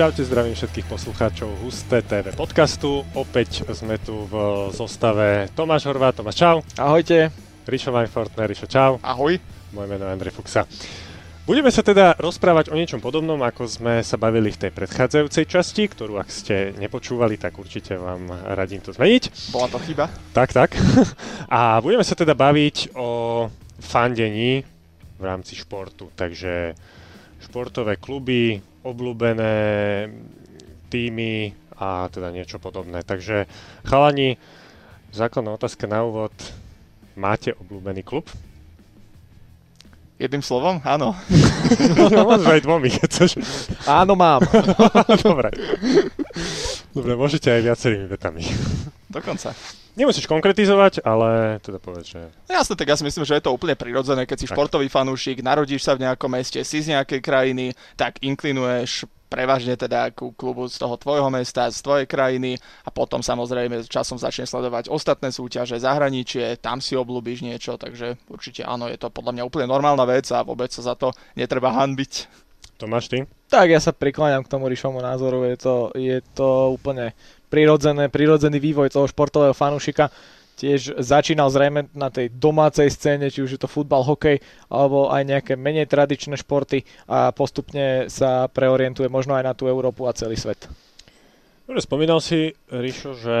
Čaute, zdravím všetkých poslucháčov Husté TV podcastu. Opäť sme tu v zostave Tomáš Horvát. Tomáš, čau. Ahojte. Rišo Weinfortner, Rišo, čau. Ahoj. Moje meno je Andrej Fuxa. Budeme sa teda rozprávať o niečom podobnom, ako sme sa bavili v tej predchádzajúcej časti, ktorú ak ste nepočúvali, tak určite vám radím to zmeniť. Bola to chyba. Tak, tak. A budeme sa teda baviť o fandení v rámci športu. Takže športové kluby, obľúbené týmy a teda niečo podobné. Takže chalani, základná otázka na úvod. Máte obľúbený klub? Jedným slovom? Áno. no, môžeš aj dvomi, keď chceš. Áno, mám. Dobre. Dobre, môžete aj viacerými vetami. Dokonca. Nemusíš konkretizovať, ale teda povedz, že... No jasne, tak ja si myslím, že je to úplne prirodzené, keď si tak. športový fanúšik, narodíš sa v nejakom meste, si z nejakej krajiny, tak inklinuješ prevažne teda ku klubu z toho tvojho mesta, z tvojej krajiny a potom samozrejme časom začne sledovať ostatné súťaže, zahraničie, tam si oblúbiš niečo, takže určite áno, je to podľa mňa úplne normálna vec a vôbec sa za to netreba hanbiť. Tomáš, ty? Tak ja sa prikláňam k tomu Rišomu názoru, je to, je to úplne prirodzené, prirodzený vývoj toho športového fanúšika tiež začínal zrejme na tej domácej scéne, či už je to futbal, hokej, alebo aj nejaké menej tradičné športy a postupne sa preorientuje možno aj na tú Európu a celý svet. Dobre, spomínal si, Ríšo, že...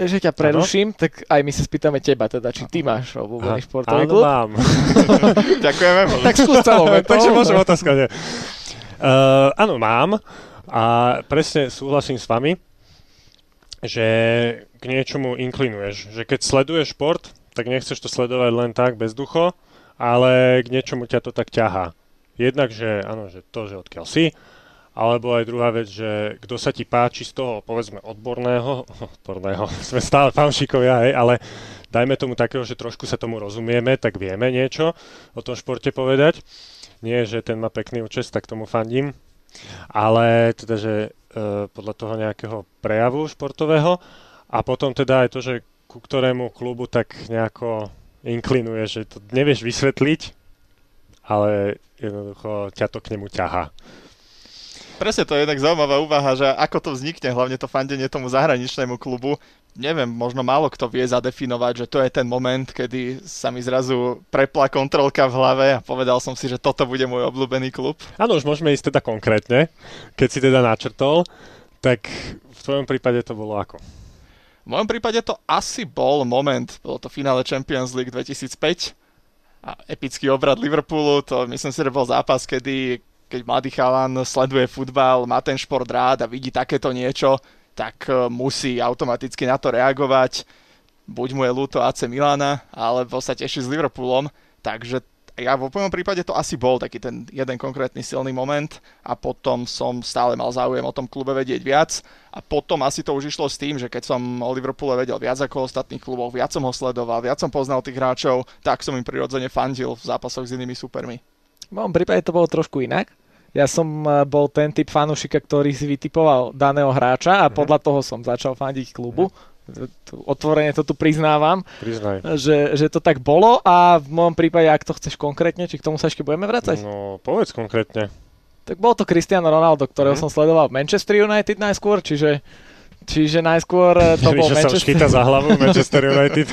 Že ťa preruším, ano? tak aj my sa spýtame teba, teda, či ty máš obľúbený športový klub? Áno, mám. Ďakujeme. tak skús celou Takže môžem otázka, nie. Uh, áno, mám a presne súhlasím s vami že k niečomu inklinuješ. Že keď sleduješ šport, tak nechceš to sledovať len tak bezducho, ale k niečomu ťa to tak ťahá. Jednak, že áno, že to, že odkiaľ si, alebo aj druhá vec, že kto sa ti páči z toho, povedzme, odborného, odborného, sme stále fanšikovia, hej, ale dajme tomu takého, že trošku sa tomu rozumieme, tak vieme niečo o tom športe povedať. Nie, že ten má pekný účes, tak tomu fandím. Ale teda, že E, podľa toho nejakého prejavu športového a potom teda aj to, že ku ktorému klubu tak nejako inklinuje, že to nevieš vysvetliť, ale jednoducho ťa to k nemu ťahá. Presne to je jednak zaujímavá úvaha, že ako to vznikne, hlavne to fandenie tomu zahraničnému klubu. Neviem, možno málo kto vie zadefinovať, že to je ten moment, kedy sa mi zrazu prepla kontrolka v hlave a povedal som si, že toto bude môj obľúbený klub. Áno, už môžeme ísť teda konkrétne, keď si teda načrtol, tak v tvojom prípade to bolo ako? V mojom prípade to asi bol moment, bolo to finále Champions League 2005 a epický obrad Liverpoolu, to myslím si, že bol zápas, kedy keď mladý chalan sleduje futbal, má ten šport rád a vidí takéto niečo, tak e, musí automaticky na to reagovať. Buď mu je ľúto AC Milana, alebo sa teší s Liverpoolom. Takže ja vo mojom prípade to asi bol taký ten jeden konkrétny silný moment a potom som stále mal záujem o tom klube vedieť viac a potom asi to už išlo s tým, že keď som o Liverpoole vedel viac ako o ostatných kluboch, viac som ho sledoval, viac som poznal tých hráčov, tak som im prirodzene fandil v zápasoch s inými supermi. V mojom prípade to bolo trošku inak. Ja som e, bol ten typ fanúšika, ktorý si vytipoval daného hráča a mhm. podľa toho som začal fandiť klubu. Otvorene to tu priznávam, Priznaj. že, že to tak bolo a v môjom prípade, ak to chceš konkrétne, či k tomu sa ešte budeme vrácať? No, povedz konkrétne. Tak bol to Cristiano Ronaldo, ktorého mm. som sledoval v Manchester United najskôr, čiže Čiže najskôr eh, to bol Manchester... Sa za hlavu Manchester United.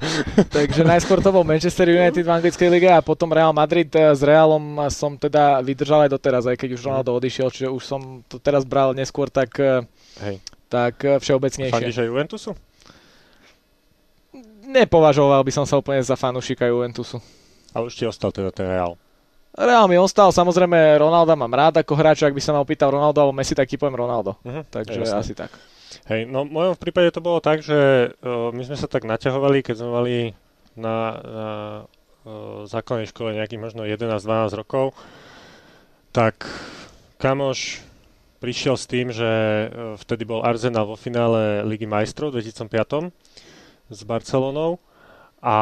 Takže najskôr to bol Manchester United v anglickej lige a potom Real Madrid. Eh, s Realom som teda vydržal aj doteraz, aj keď už Ronaldo odišiel, čiže už som to teraz bral neskôr tak, eh, Hej. tak všeobecnejšie. Fandíš aj Juventusu? Nepovažoval by som sa úplne za fanúšika Juventusu. Ale už ti ostal teda ten Real. Real mi ostal, samozrejme Ronalda mám rád ako hráč, ak by sa ma opýtal Ronaldo alebo Messi, tak ti poviem Ronaldo. Uh-huh, Takže asi tak. Hej, no v mojom prípade to bolo tak, že uh, my sme sa tak naťahovali, keď sme mali na, na uh, základnej škole nejakých možno 11-12 rokov, tak kamoš prišiel s tým, že uh, vtedy bol Arsenal vo finále Ligy majstrov v 2005 s Barcelonou a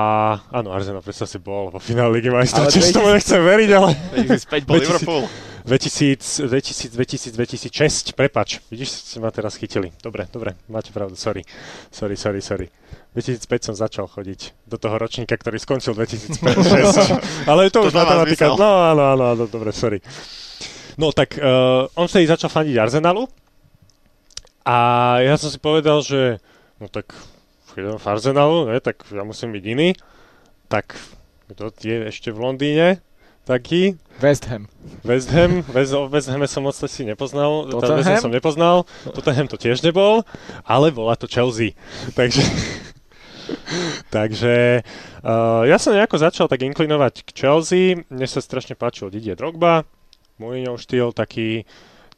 áno, Arsenal predsa si bol vo finále Ligy majstrov, tiež tomu nechcem veriť, ale... 2005 bol Liverpool. 2000, 2000, 2000, 2006, prepač, vidíš, ste ma teraz chytili. Dobre, dobre, máte pravdu, sorry. Sorry, sorry, sorry. 2005 som začal chodiť do toho ročníka, ktorý skončil 2005 Ale to, to už matematika, no áno, áno, áno, dobre, sorry. No tak uh, on vtedy začal fandiť Arsenalu a ja som si povedal, že no tak v Arsenalu, ne, tak ja musím byť iný. Tak kto je ešte v Londýne? Taký? West Ham. West Ham, West, o West Hame som moc si nepoznal, Tottenham? West Ham som nepoznal, Tottenham to tiež nebol, ale bola to Chelsea. Takže, takže uh, ja som nejako začal tak inklinovať k Chelsea, mne sa strašne páčil Didier Drogba, Mourinho štýl, taký,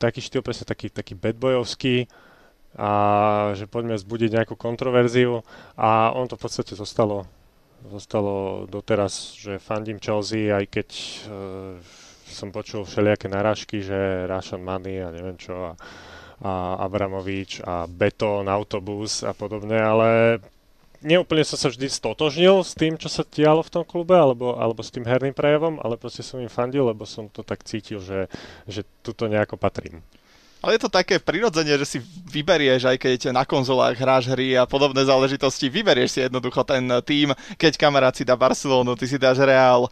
taký štýl, presne taký, taký badbojovský, a že poďme zbudiť nejakú kontroverziu a on to v podstate zostalo, zostalo doteraz, že fandím Chelsea, aj keď uh, som počul všelijaké narážky, že Russian Money a neviem čo a, a Abramovič a Beton, autobus a podobne, ale neúplne som sa vždy stotožnil s tým, čo sa dialo v tom klube, alebo, alebo s tým herným prejavom, ale proste som im fandil, lebo som to tak cítil, že, že tuto nejako patrím. Ale je to také prirodzenie, že si vyberieš, aj keď na konzolách hráš hry a podobné záležitosti, vyberieš si jednoducho ten tým, keď kamarát si dá Barcelonu, ty si dáš Real,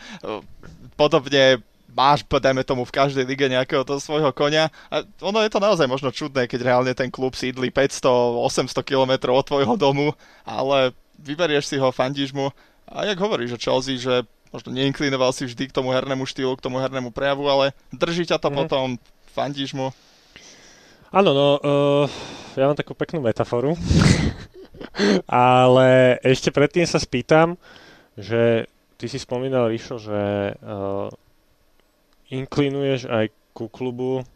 podobne máš, dajme tomu, v každej lige nejakého toho svojho konia. A ono je to naozaj možno čudné, keď reálne ten klub sídli 500-800 km od tvojho domu, ale vyberieš si ho, fandíš mu. A jak hovoríš o Chelsea, že možno neinklinoval si vždy k tomu hernému štýlu, k tomu hernému prejavu, ale drží ťa to mm. potom, fandíš mu. Áno, no, uh, ja mám takú peknú metaforu, ale ešte predtým sa spýtam, že ty si spomínal, Ríšo, že uh, inklinuješ aj ku klubu,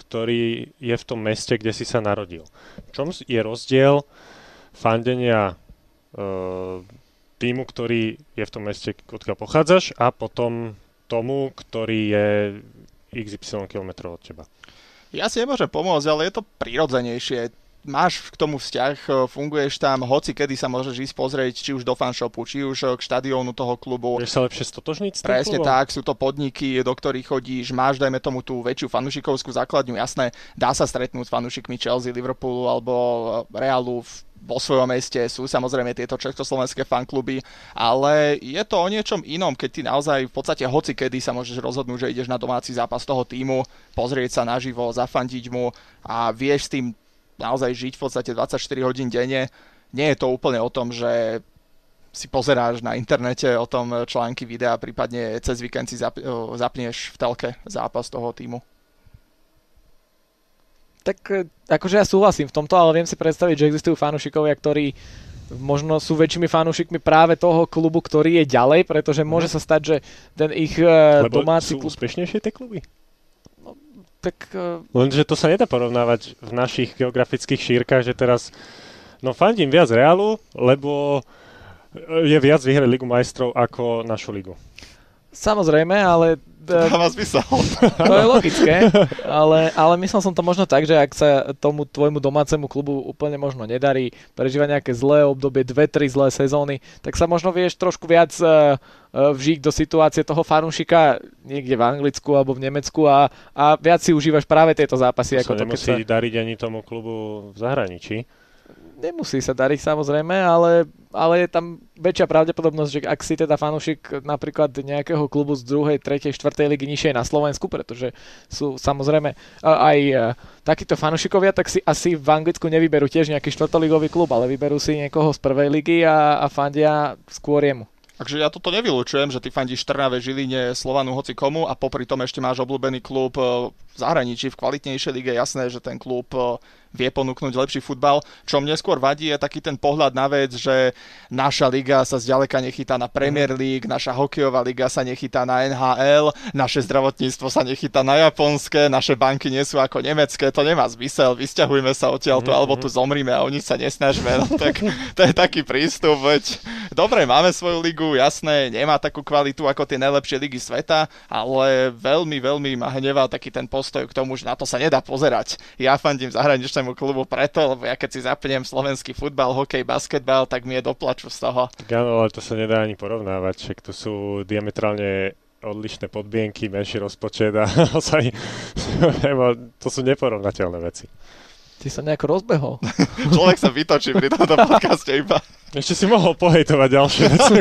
ktorý je v tom meste, kde si sa narodil. V čom je rozdiel fandenia uh, týmu, ktorý je v tom meste, odkiaľ pochádzaš a potom tomu, ktorý je XY km od teba? Ja si nemôžem pomôcť, ale je to prirodzenejšie máš k tomu vzťah, e, funguješ tam, hoci kedy sa môžeš ísť pozrieť, či už do fanshopu, či už e, k štadiónu toho klubu. Vieš sa lepšie stotožniť Presne klubom? tak, sú to podniky, do ktorých chodíš, máš, dajme tomu, tú väčšiu fanušikovskú základňu, jasné, dá sa stretnúť s fanušikmi Chelsea, Liverpoolu alebo e, Realu v vo svojom meste, sú samozrejme tieto československé fankluby, ale je to o niečom inom, keď ty naozaj v podstate hoci kedy sa môžeš rozhodnúť, že ideš na domáci zápas toho týmu, pozrieť sa naživo, zafandiť mu a vieš s tým naozaj žiť v podstate 24 hodín denne. Nie je to úplne o tom, že si pozeráš na internete o tom články, videa, prípadne cez víkend si zapneš v telke zápas toho týmu. Tak e, akože ja súhlasím v tomto, ale viem si predstaviť, že existujú fanúšikovia, ktorí možno sú väčšími fanúšikmi práve toho klubu, ktorý je ďalej, pretože mhm. môže sa stať, že ten ich Lebo domáci sú klub... úspešnejšie tie kluby? Tak... Uh... Lenže to sa nedá porovnávať v našich geografických šírkach, že teraz no fandím viac Realu, lebo je viac vyhrať Ligu majstrov ako našu ligu. Samozrejme, ale to dáva zmysel. To je logické, ale, ale myslel som to možno tak, že ak sa tomu tvojmu domácemu klubu úplne možno nedarí, prežíva nejaké zlé obdobie, dve, tri zlé sezóny, tak sa možno vieš trošku viac uh, vžiť do situácie toho fanúšika niekde v Anglicku alebo v Nemecku a, a viac si užívaš práve tieto zápasy. To ako sa to, nemusí sa... dariť ani tomu klubu v zahraničí nemusí sa dariť samozrejme, ale, ale je tam väčšia pravdepodobnosť, že ak si teda fanúšik napríklad nejakého klubu z druhej, tretej, štvrtej ligy nižšie na Slovensku, pretože sú samozrejme aj e, takíto fanúšikovia, tak si asi v Anglicku nevyberú tiež nejaký štvrtoligový klub, ale vyberú si niekoho z prvej ligy a, a fandia skôr jemu. Takže ja toto nevylučujem, že ty fandíš Trnave, Žiline, Slovanu, hoci komu a popri tom ešte máš obľúbený klub e, v zahraničí, v kvalitnejšej lige. Jasné, že ten klub e, vie ponúknuť lepší futbal. Čo mne skôr vadí je taký ten pohľad na vec, že naša liga sa zďaleka nechytá na Premier mhm. League, naša hokejová liga sa nechytá na NHL, naše zdravotníctvo sa nechytá na japonské, naše banky nie sú ako nemecké, to nemá zmysel, vysťahujme sa odtiaľto, mm-hmm. alebo tu zomrime a o nič sa nesnažme. No tak to je taký prístup, veď dobre, máme svoju ligu, jasné, nemá takú kvalitu ako tie najlepšie ligy sveta, ale veľmi, veľmi ma hneval taký ten postoj k tomu, že na to sa nedá pozerať. Ja fandím zahraničnému klubu preto, lebo ja keď si zapnem slovenský futbal, hokej, basketbal, tak mi je doplaču z toho. Tak áno, ale to sa nedá ani porovnávať, však to sú diametrálne odlišné podmienky, menší rozpočet a to sú neporovnateľné veci. Ty sa nejako rozbehol. Človek sa vytočí pri tomto podcaste iba. Ešte si mohol pohejtovať ďalšie veci.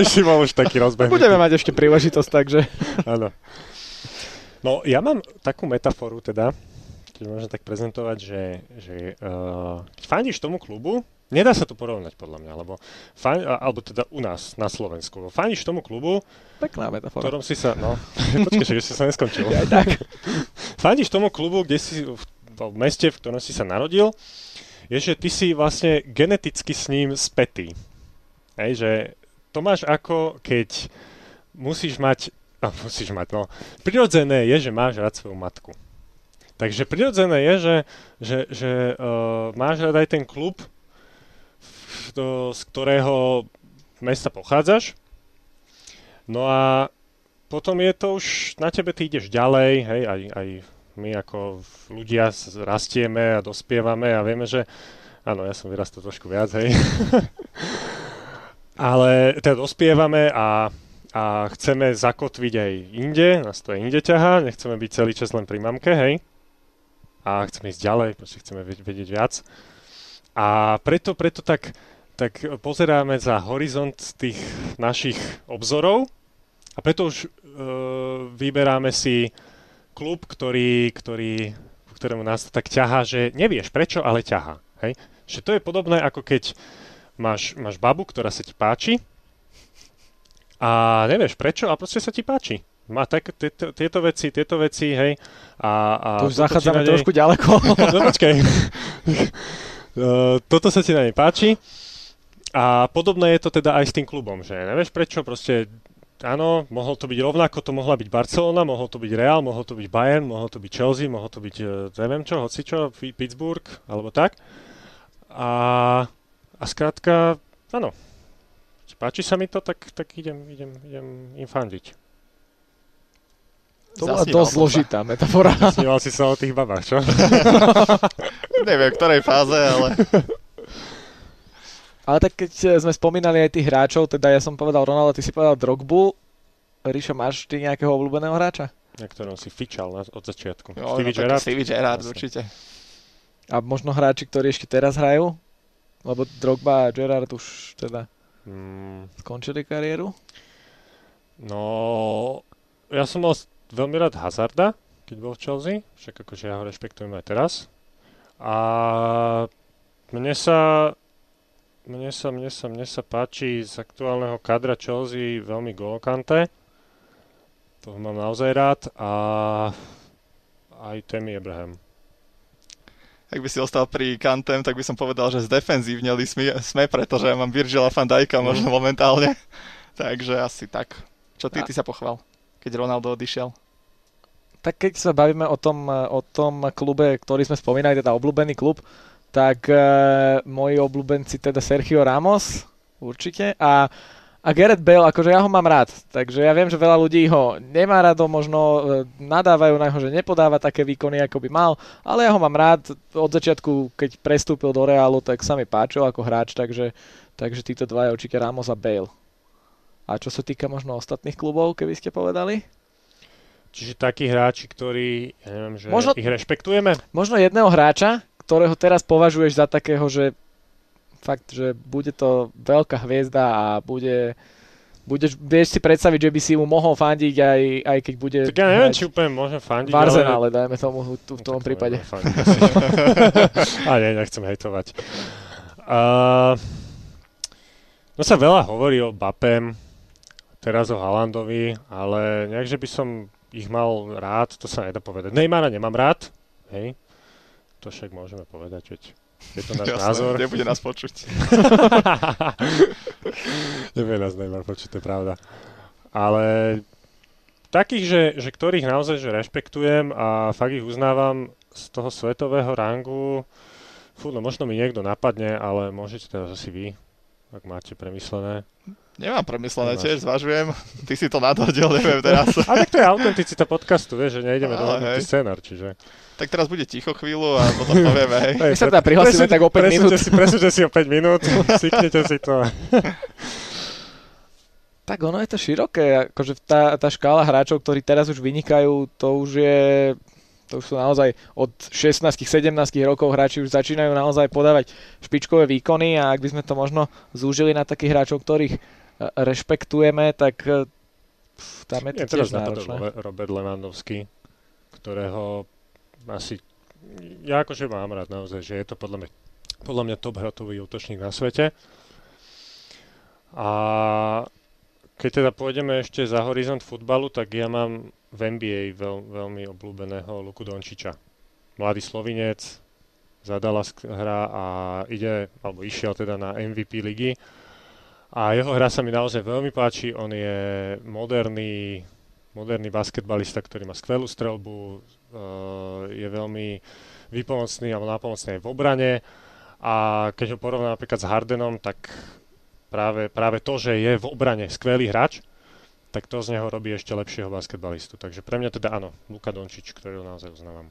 ešte bol už taký rozbehnutý. Budeme mať ešte príležitosť, takže... Áno. No, ja mám takú metaforu teda, keď môžem tak prezentovať, že, že uh, keď fandíš tomu klubu, nedá sa to porovnať podľa mňa, lebo fan, alebo teda u nás na Slovensku, fandíš tomu klubu, Pekná metafora. ktorom si sa, no, počkaj, že si sa neskončil. Aj tak. fandíš tomu klubu, kde si, v, v meste, v ktorom si sa narodil, je, že ty si vlastne geneticky s ním spätý. Hej, že to máš ako, keď musíš mať, a musíš mať, no, prirodzené je, že máš rád svoju matku. Takže prirodzené je, že, že, že uh, máš rád aj ten klub, do, z ktorého mesta pochádzaš. No a potom je to už, na tebe ty ideš ďalej, hej, aj, aj my ako ľudia rastieme a dospievame a vieme, že áno, ja som vyrastal trošku viac, hej. Ale teda dospievame a, a chceme zakotviť aj inde, nás to aj inde ťahá, nechceme byť celý čas len pri mamke, hej. A chceme ísť ďalej, proste chceme vedieť, viac. A preto, preto tak, tak pozeráme za horizont tých našich obzorov a preto už e, vyberáme si klub, ktorý, ktorý, ktorému nás to tak ťahá, že nevieš prečo, ale ťahá. Hej? Že to je podobné, ako keď máš, máš babu, ktorá sa ti páči a nevieš prečo, a proste sa ti páči. Má tak, tieto, tieto veci, tieto veci, hej. A, a To už zachádzame nej- trošku ďaleko. No počkaj. Uh, toto sa ti na nej páči. A podobné je to teda aj s tým klubom, že nevieš prečo, proste áno, mohol to byť rovnako, to mohla byť Barcelona, mohol to byť Real, mohol to byť Bayern, mohol to byť Chelsea, mohol to byť uh, neviem čo, hocičo, Pittsburgh, alebo tak. A, a skrátka, áno, páči sa mi to, tak, tak idem, idem, idem im fandiť. To bola dosť zložitá metafora. Sníval si sa o tých babách, čo? Neviem, v ktorej fáze, ale Ale tak keď eh, sme spomínali aj tých hráčov, teda ja som povedal Ronaldo, ty si povedal Drogbu. Ríšo, máš ty nejakého obľúbeného hráča? na ktorom si fičal na, od začiatku. no, Stevie no, tak Gerrard? Stevie Gerrard určite. A možno hráči, ktorí ešte teraz hrajú? Lebo Drogba a Gerrard už teda Mm, skončili kariéru. no, ja som mal veľmi rád Hazarda, keď bol v Chelsea, však akože ja ho rešpektujem aj teraz. A mne sa, mne sa, mne sa, mne sa páči z aktuálneho kadra Chelsea veľmi Golo Kante. Toho mám naozaj rád a aj Temi Abraham. Ak by si ostal pri Kantem, tak by som povedal, že zdefenzívneli sme, sme pretože ja mám Virgila van Dijka možno momentálne. Takže asi tak. Čo ty, ty sa pochval, keď Ronaldo odišiel? Tak keď sa bavíme o tom, o tom klube, ktorý sme spomínali, teda obľúbený klub, tak e, moji obľúbenci teda Sergio Ramos, určite, a, a Gareth Bale, akože ja ho mám rád, takže ja viem, že veľa ľudí ho nemá rado, možno e, nadávajú na neho, že nepodáva také výkony, ako by mal, ale ja ho mám rád, od začiatku, keď prestúpil do Realu, tak sa mi páčil ako hráč, takže, takže títo dvaja určite Ramos a Bale. A čo sa týka možno ostatných klubov, keby ste povedali? Čiže takí hráči, ktorí, ja neviem, že Možno- ich rešpektujeme, možno jedného hráča, ktorého teraz považuješ za takého, že fakt, že bude to veľká hviezda a bude budeš, vieš si predstaviť, že by si mu mohol fandiť aj, aj keď bude tak ja neviem, či úplne môžem fandiť, v Arsenále, dajme tomu tu, v tom Tak prípade. fandiť. A nie, nechcem hejtovať. Uh, no sa veľa hovorí o Bapem, teraz o Halandovi, ale nejak, že by som ich mal rád, to sa nedá povedať. Neymara nemám rád, hej, to však môžeme povedať, veď je to náš Jasné, názor. Nebude nás počuť. Nebude nás Neymar počuť, to je pravda. Ale takých, že, že ktorých naozaj že rešpektujem a fakt ich uznávam z toho svetového rangu, fú, no možno mi niekto napadne, ale môžete teraz asi vy, ak máte premyslené. Nemám premyslené, Nemáš. tiež zvažujem. Ty si to nadhodil, neviem teraz. Ale tak to je autenticita podcastu, vieš, že nejdeme do scénar, čiže... tak teraz bude ticho chvíľu a potom povieme, hej. Hej, My sa teda presuňte- tak o 5 presuňte minút. Si, presuňte si o 5 minút, syknete si to. Tak ono je to široké, akože tá, tá škála hráčov, ktorí teraz už vynikajú, to už je to už sú naozaj od 16-17 rokov hráči už začínajú naozaj podávať špičkové výkony a ak by sme to možno zúžili na takých hráčov, ktorých rešpektujeme, tak e, pf, tam je to tiež náročné. Robert Lewandowski. ktorého asi ja akože mám rád naozaj, že je to podľa mňa, podľa mňa top hrotový útočník na svete. A keď teda pôjdeme ešte za horizont futbalu, tak ja mám v NBA veľ, veľmi obľúbeného Luku Dončiča. Mladý slovinec, za Dallas hra a ide, alebo išiel teda na MVP ligy. A jeho hra sa mi naozaj veľmi páči, on je moderný, moderný basketbalista, ktorý má skvelú strelbu, uh, je veľmi výpomocný alebo nápomocný aj v obrane a keď ho porovnám napríklad s Hardenom, tak práve, práve to, že je v obrane skvelý hráč, tak to z neho robí ešte lepšieho basketbalistu. Takže pre mňa teda áno, Luka Dončič, ktorého naozaj uznávam.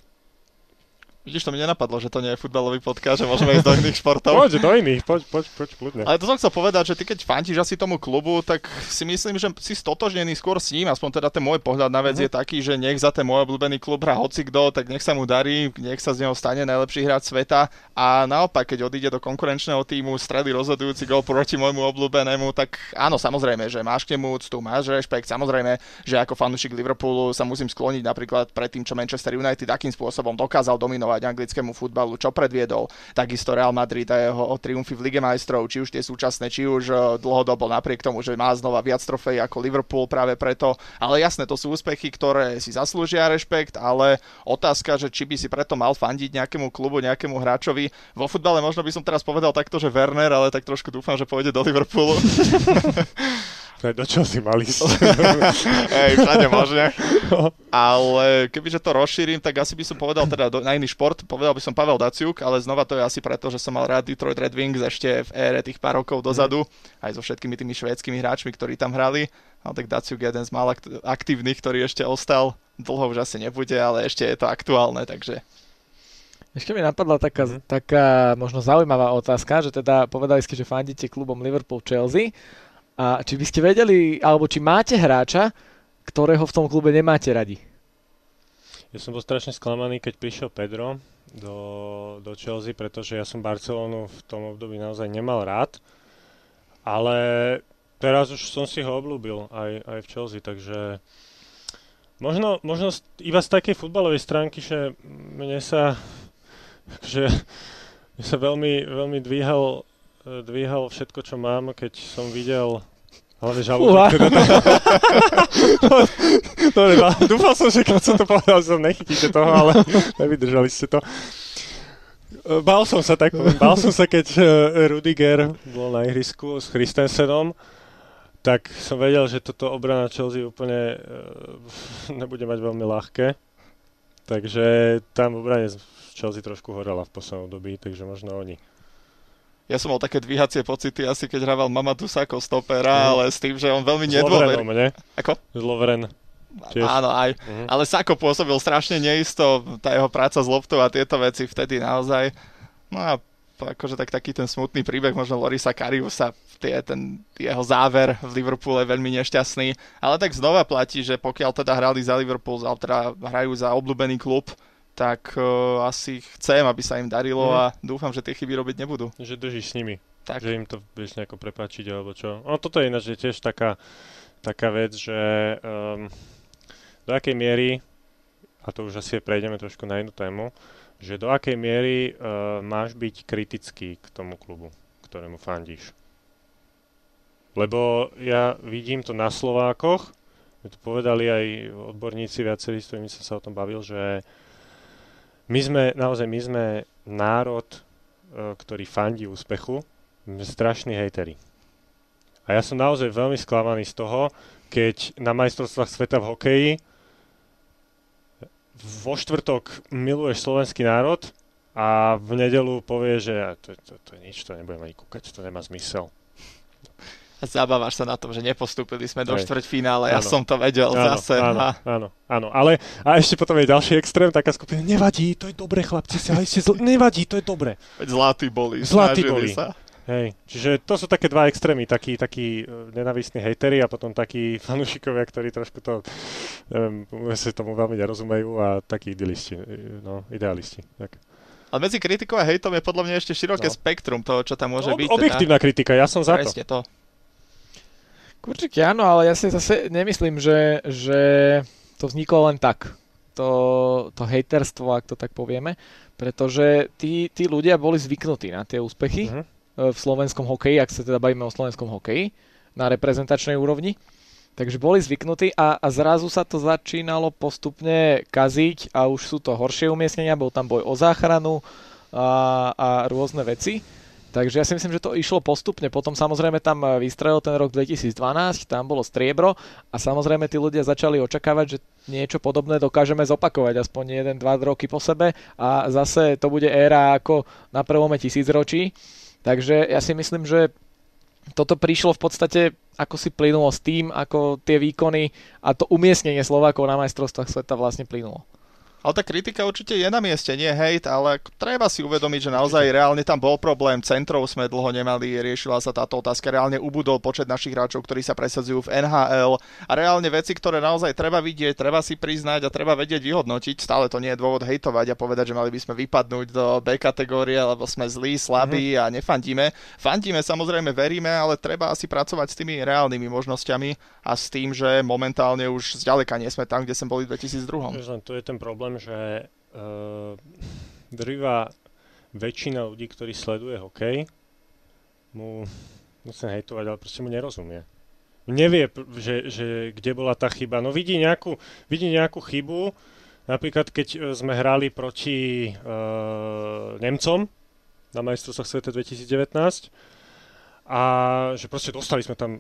Vidíš, to mi nenapadlo, že to nie je futbalový podcast, že môžeme ísť do iných športov. Poď do iných, poď, poď, poď kľudne. Ale to som chcel povedať, že ty keď fantíš asi tomu klubu, tak si myslím, že si stotožnený skôr s ním, aspoň teda ten môj pohľad na vec uh-huh. je taký, že nech za ten môj obľúbený klub hrá hoci kto, tak nech sa mu darí, nech sa z neho stane najlepší hráč sveta a naopak, keď odíde do konkurenčného týmu, strelí rozhodujúci gol proti môjmu obľúbenému, tak áno, samozrejme, že máš k nemu úctu, máš rešpekt, samozrejme, že ako fanúšik Liverpoolu sa musím skloniť napríklad pred tým, čo Manchester United takým spôsobom dokázal dominovať anglickému futbalu futbalu, čo predviedol. Takisto Real Madrid a jeho triumfy v Lige majstrov, či už tie súčasné, či už e, dlhodobo napriek tomu, že má znova viac trofej ako Liverpool práve preto. Ale jasné, to sú úspechy, ktoré si zaslúžia rešpekt, ale otázka, že či by si preto mal fandiť nejakému klubu, nejakému hráčovi. Vo futbale možno by som teraz povedal takto, že Werner, ale tak trošku dúfam, že pôjde do Liverpoolu. do čo si mali Hej, všade možne. Ale kebyže to rozšírim, tak asi by som povedal teda do, na iný šport, povedal by som Pavel Daciuk, ale znova to je asi preto, že som mal rád Detroit Red Wings ešte v ére tých pár rokov dozadu, mm. aj so všetkými tými švédskymi hráčmi, ktorí tam hrali. No tak Daciuk je jeden z mála aktívnych, ktorý ešte ostal. Dlho už asi nebude, ale ešte je to aktuálne, takže ešte mi napadla taká, mm. taká možno zaujímavá otázka, že teda povedali ste, že fandíte klubom Liverpool-Chelsea a či by ste vedeli, alebo či máte hráča, ktorého v tom klube nemáte radi? Ja som bol strašne sklamaný, keď prišiel Pedro do, do Chelsea, pretože ja som Barcelonu v tom období naozaj nemal rád. Ale teraz už som si ho obľúbil aj, aj v Chelsea, takže možno, možno iba z takej futbalovej stránky, že mne sa, že mne sa veľmi, veľmi dvíhal dvíhal všetko, čo mám, keď som videl Hlavne žalúdok. Dobre, dúfal som, že keď som to povedal, že som nechytíte toho, ale nevydržali ste to. Bál som sa tak, bál som sa, keď eh, Rudiger bol na ihrisku s Christensenom, tak som vedel, že toto obrana Chelsea úplne eh, nebude mať veľmi ľahké. Takže tam obrane Chelsea trošku horela v poslednom dobí, takže možno oni ja som mal také dvíhacie pocity asi keď hraval Mamadou Sako stopera, mm. ale s tým, že on veľmi nedôverí. Ako? Zloveren. Tiež. Áno, aj. Mm. Ale Sako pôsobil strašne neisto, tá jeho práca s loptou a tieto veci vtedy naozaj. No a akože tak taký ten smutný príbeh možno Lorisa Kariusa, tie, ten jeho záver v Liverpoole veľmi nešťastný. Ale tak znova platí, že pokiaľ teda hrali za Liverpool, teda hrajú za obľúbený klub, tak uh, asi chcem, aby sa im darilo mm. a dúfam, že tie chyby robiť nebudú. Že držíš s nimi. Tak. Že im to vieš nejako prepačiť alebo čo. No toto je ináč tiež taká, taká vec, že um, do akej miery, a to už asi prejdeme trošku na inú tému, že do akej miery uh, máš byť kritický k tomu klubu, ktorému fandíš. Lebo ja vidím to na Slovákoch, my to povedali aj odborníci viacerí, s ktorými som sa o tom bavil, že my sme, naozaj, my sme národ, e, ktorý fandí úspechu, strašní hejteri. A ja som naozaj veľmi sklamaný z toho, keď na majstrovstvách sveta v hokeji vo štvrtok miluješ slovenský národ a v nedelu povie, že to, to, to je nič, to nebudem ani kúkať, to nemá zmysel zabávaš sa na tom, že nepostúpili sme do štvrťfinále, ja som to vedel áno, zase. Áno, áno, áno, ale a ešte potom je ďalší extrém, taká skupina, nevadí, to je dobre chlapci, sa ste zl- nevadí, to je dobre. Zlatý boli, Zlatý boli. sa. Hej, čiže to sú také dva extrémy, takí, takí e, nenavistní hejteri a potom takí fanúšikovia, ktorí trošku to, neviem, sa tomu veľmi nerozumejú a takí idealisti, e, no, idealisti. Tak. Ale medzi kritikou a hejtom je podľa mňa ešte široké no. spektrum toho, čo tam môže no, byť. Objektívna teda. kritika, ja som za Presne to. to. Určite áno, ale ja si zase nemyslím, že, že to vzniklo len tak. to, to hejterstvo, ak to tak povieme, pretože tí, tí ľudia boli zvyknutí na tie úspechy uh-huh. v slovenskom hokeji, ak sa teda bavíme o slovenskom hokeji, na reprezentačnej úrovni. Takže boli zvyknutí a, a zrazu sa to začínalo postupne kaziť a už sú to horšie umiestnenia, bol tam boj o záchranu a, a rôzne veci. Takže ja si myslím, že to išlo postupne. Potom samozrejme tam vystrelil ten rok 2012, tam bolo striebro a samozrejme tí ľudia začali očakávať, že niečo podobné dokážeme zopakovať aspoň 1-2 roky po sebe a zase to bude éra ako na prvome tisícročí. Takže ja si myslím, že toto prišlo v podstate ako si plynulo s tým, ako tie výkony a to umiestnenie Slovákov na majstrovstvách sveta vlastne plynulo. Ale tá kritika určite je na mieste, nie hejt, ale treba si uvedomiť, že naozaj reálne tam bol problém. Centrov sme dlho nemali, riešila sa táto otázka. Reálne ubudol počet našich hráčov, ktorí sa presadzujú v NHL. A reálne veci, ktoré naozaj treba vidieť, treba si priznať a treba vedieť vyhodnotiť. Stále to nie je dôvod hejtovať a povedať, že mali by sme vypadnúť do B kategórie, lebo sme zlí, slabí mm-hmm. a nefandíme. Fandíme, samozrejme veríme, ale treba asi pracovať s tými reálnymi možnosťami a s tým, že momentálne už zďaleka nie sme tam, kde sme boli v 2002. To je ten problém problém, že uh, drvá väčšina ľudí, ktorí sleduje hokej, mu, musím hejtovať, ale proste mu nerozumie. Nevie, že, že kde bola tá chyba. No vidí nejakú, vidí nejakú chybu, napríklad keď e, sme hrali proti uh, Nemcom na majstrovstvách sveta 2019 a že proste dostali sme tam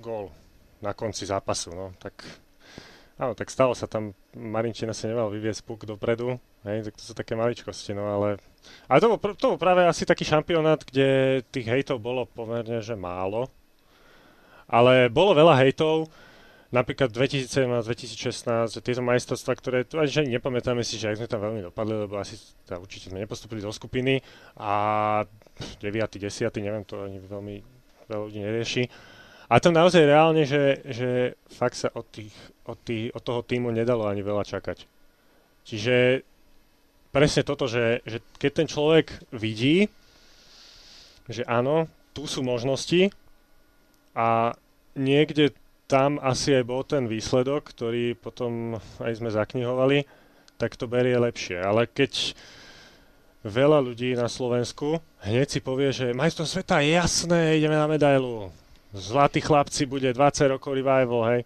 gól na konci zápasu, no tak Áno, tak stalo sa tam, Marinčina sa nemal vyviesť puk dopredu, hej, tak to sú také maličkosti, no ale... Ale to bol, to bol práve asi taký šampionát, kde tých hejtov bolo pomerne, že málo. Ale bolo veľa hejtov, napríklad 2017-2016, tieto majstrovstvá, ktoré tu ani nepamätáme si, že ak sme tam veľmi dopadli, lebo asi teda určite sme nepostupili do skupiny a 9. 10. neviem, to ani veľmi veľa ľudí nerieši a to naozaj reálne, že, že fakt sa od, tých, od, tých, od toho týmu nedalo ani veľa čakať. Čiže presne toto, že, že keď ten človek vidí, že áno, tu sú možnosti a niekde tam asi aj bol ten výsledok, ktorý potom aj sme zaknihovali, tak to berie lepšie. Ale keď veľa ľudí na Slovensku hneď si povie, že majstrom sveta je jasné, ideme na medailu Zlatí chlapci bude 20 rokov revival, hej.